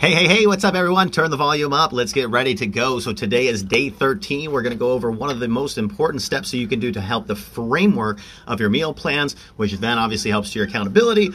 Hey, hey, hey, what's up, everyone? Turn the volume up. Let's get ready to go. So, today is day 13. We're going to go over one of the most important steps that you can do to help the framework of your meal plans, which then obviously helps your accountability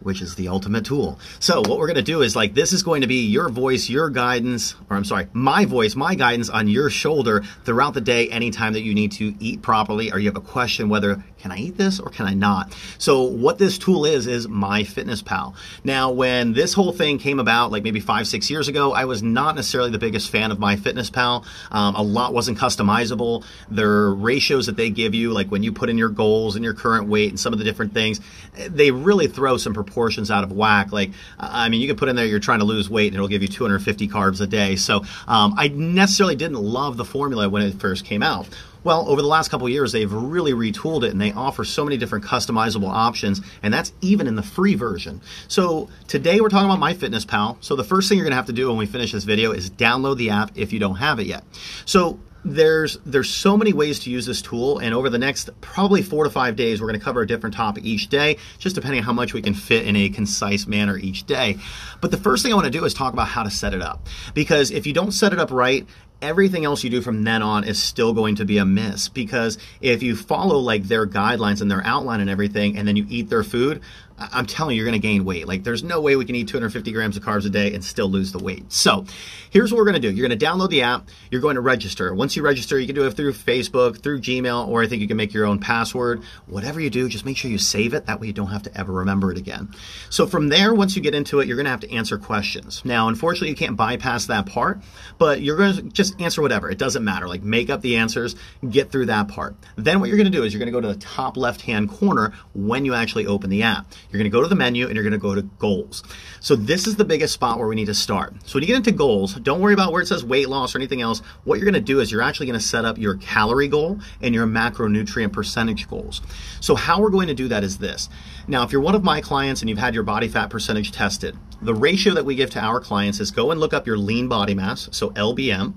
which is the ultimate tool. So what we're going to do is like this is going to be your voice, your guidance, or I'm sorry, my voice, my guidance on your shoulder throughout the day anytime that you need to eat properly or you have a question whether can I eat this or can I not? So what this tool is is MyFitnessPal. Now when this whole thing came about like maybe 5 6 years ago, I was not necessarily the biggest fan of MyFitnessPal. Um, a lot wasn't customizable. Their ratios that they give you like when you put in your goals and your current weight and some of the different things, they really throw some proportions out of whack. Like, I mean, you can put in there you're trying to lose weight and it'll give you 250 carbs a day. So um, I necessarily didn't love the formula when it first came out. Well, over the last couple years, they've really retooled it and they offer so many different customizable options, and that's even in the free version. So today we're talking about MyFitnessPal. So the first thing you're gonna have to do when we finish this video is download the app if you don't have it yet. So there's there's so many ways to use this tool and over the next probably four to five days we're going to cover a different topic each day just depending on how much we can fit in a concise manner each day. But the first thing i want to do is talk about how to set it up because if you don't set it up right everything else you do from then on is still going to be a miss because if you follow like their guidelines and their outline and everything and then you eat their food I'm telling you, you're going to gain weight. Like, there's no way we can eat 250 grams of carbs a day and still lose the weight. So, here's what we're going to do. You're going to download the app. You're going to register. Once you register, you can do it through Facebook, through Gmail, or I think you can make your own password. Whatever you do, just make sure you save it. That way, you don't have to ever remember it again. So, from there, once you get into it, you're going to have to answer questions. Now, unfortunately, you can't bypass that part, but you're going to just answer whatever. It doesn't matter. Like, make up the answers, get through that part. Then, what you're going to do is you're going to go to the top left hand corner when you actually open the app. You're going to go to the menu and you're going to go to goals. So this is the biggest spot where we need to start. So when you get into goals, don't worry about where it says weight loss or anything else. What you're going to do is you're actually going to set up your calorie goal and your macronutrient percentage goals. So how we're going to do that is this. Now, if you're one of my clients and you've had your body fat percentage tested, the ratio that we give to our clients is go and look up your lean body mass, so LBM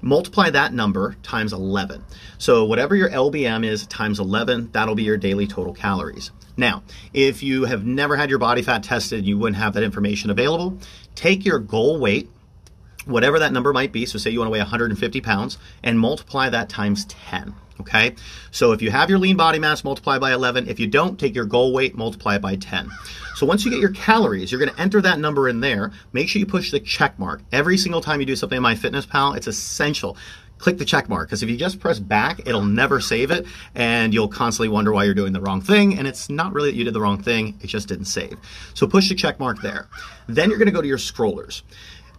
multiply that number times 11. So whatever your LBM is times 11, that'll be your daily total calories. Now, if you have never had your body fat tested, you wouldn't have that information available. Take your goal weight, whatever that number might be, so say you want to weigh 150 pounds, and multiply that times 10. Okay, so if you have your lean body mass, multiply by 11. If you don't, take your goal weight, multiply it by 10. So once you get your calories, you're going to enter that number in there. Make sure you push the check mark. Every single time you do something in MyFitnessPal, it's essential click the check mark because if you just press back, it'll never save it and you'll constantly wonder why you're doing the wrong thing. And it's not really that you did the wrong thing, it just didn't save. So push the check mark there. Then you're going to go to your scrollers.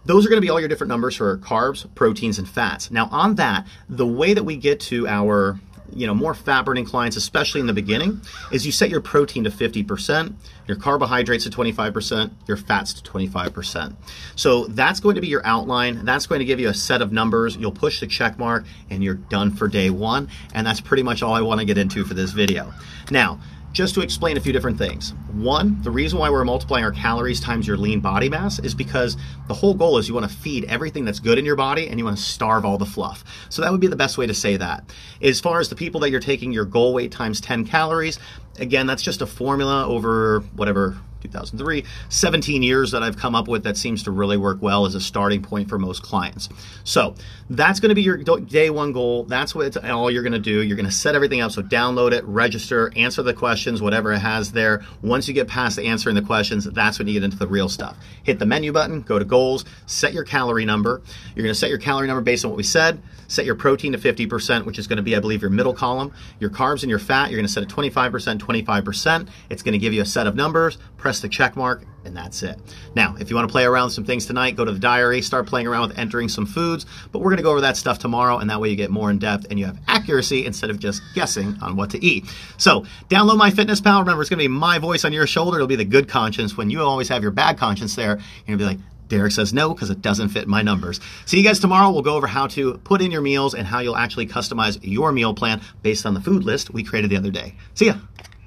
Those are going to be all your different numbers for carbs, proteins, and fats. Now, on that, the way that we get to our you know more fat burning clients especially in the beginning is you set your protein to 50% your carbohydrates to 25% your fats to 25% so that's going to be your outline. That's going to give you a set of numbers. You'll push the check mark and you're done for day one and that's pretty much all i want to get into for this video. Now just to explain a few different things. One, the reason why we're multiplying our calories times your lean body mass is because the whole goal is you want to feed everything that's good in your body and you want to starve all the fluff. So that would be the best way to say that. As far as the people that you're taking your goal weight times 10 calories, again, that's just a formula over whatever 2003, 17 years that I've come up with that seems to really work well as a starting point for most clients. So that's going to be your day one goal. That's what it's all you're going to do. You're going to set everything up. So download it, register, answer the questions, whatever it has there. Once you get past answering the questions, that's when you get into the real stuff. Hit the menu button, go to goals, set your calorie number. You're going to set your calorie number based on what we said. Set your protein to 50%, which is going to be, I believe, your middle column. Your carbs and your fat, you're going to set at 25%, 25%. It's going to give you a set of numbers. Press the check mark, and that's it. Now, if you want to play around with some things tonight, go to the diary, start playing around with entering some foods, but we're going to go over that stuff tomorrow, and that way you get more in depth and you have accuracy instead of just guessing on what to eat. So, download MyFitnessPal. Remember, it's going to be my voice on your shoulder. It'll be the good conscience. When you always have your bad conscience there, to be like, Derek says no because it doesn't fit my numbers. See you guys tomorrow. We'll go over how to put in your meals and how you'll actually customize your meal plan based on the food list we created the other day. See ya.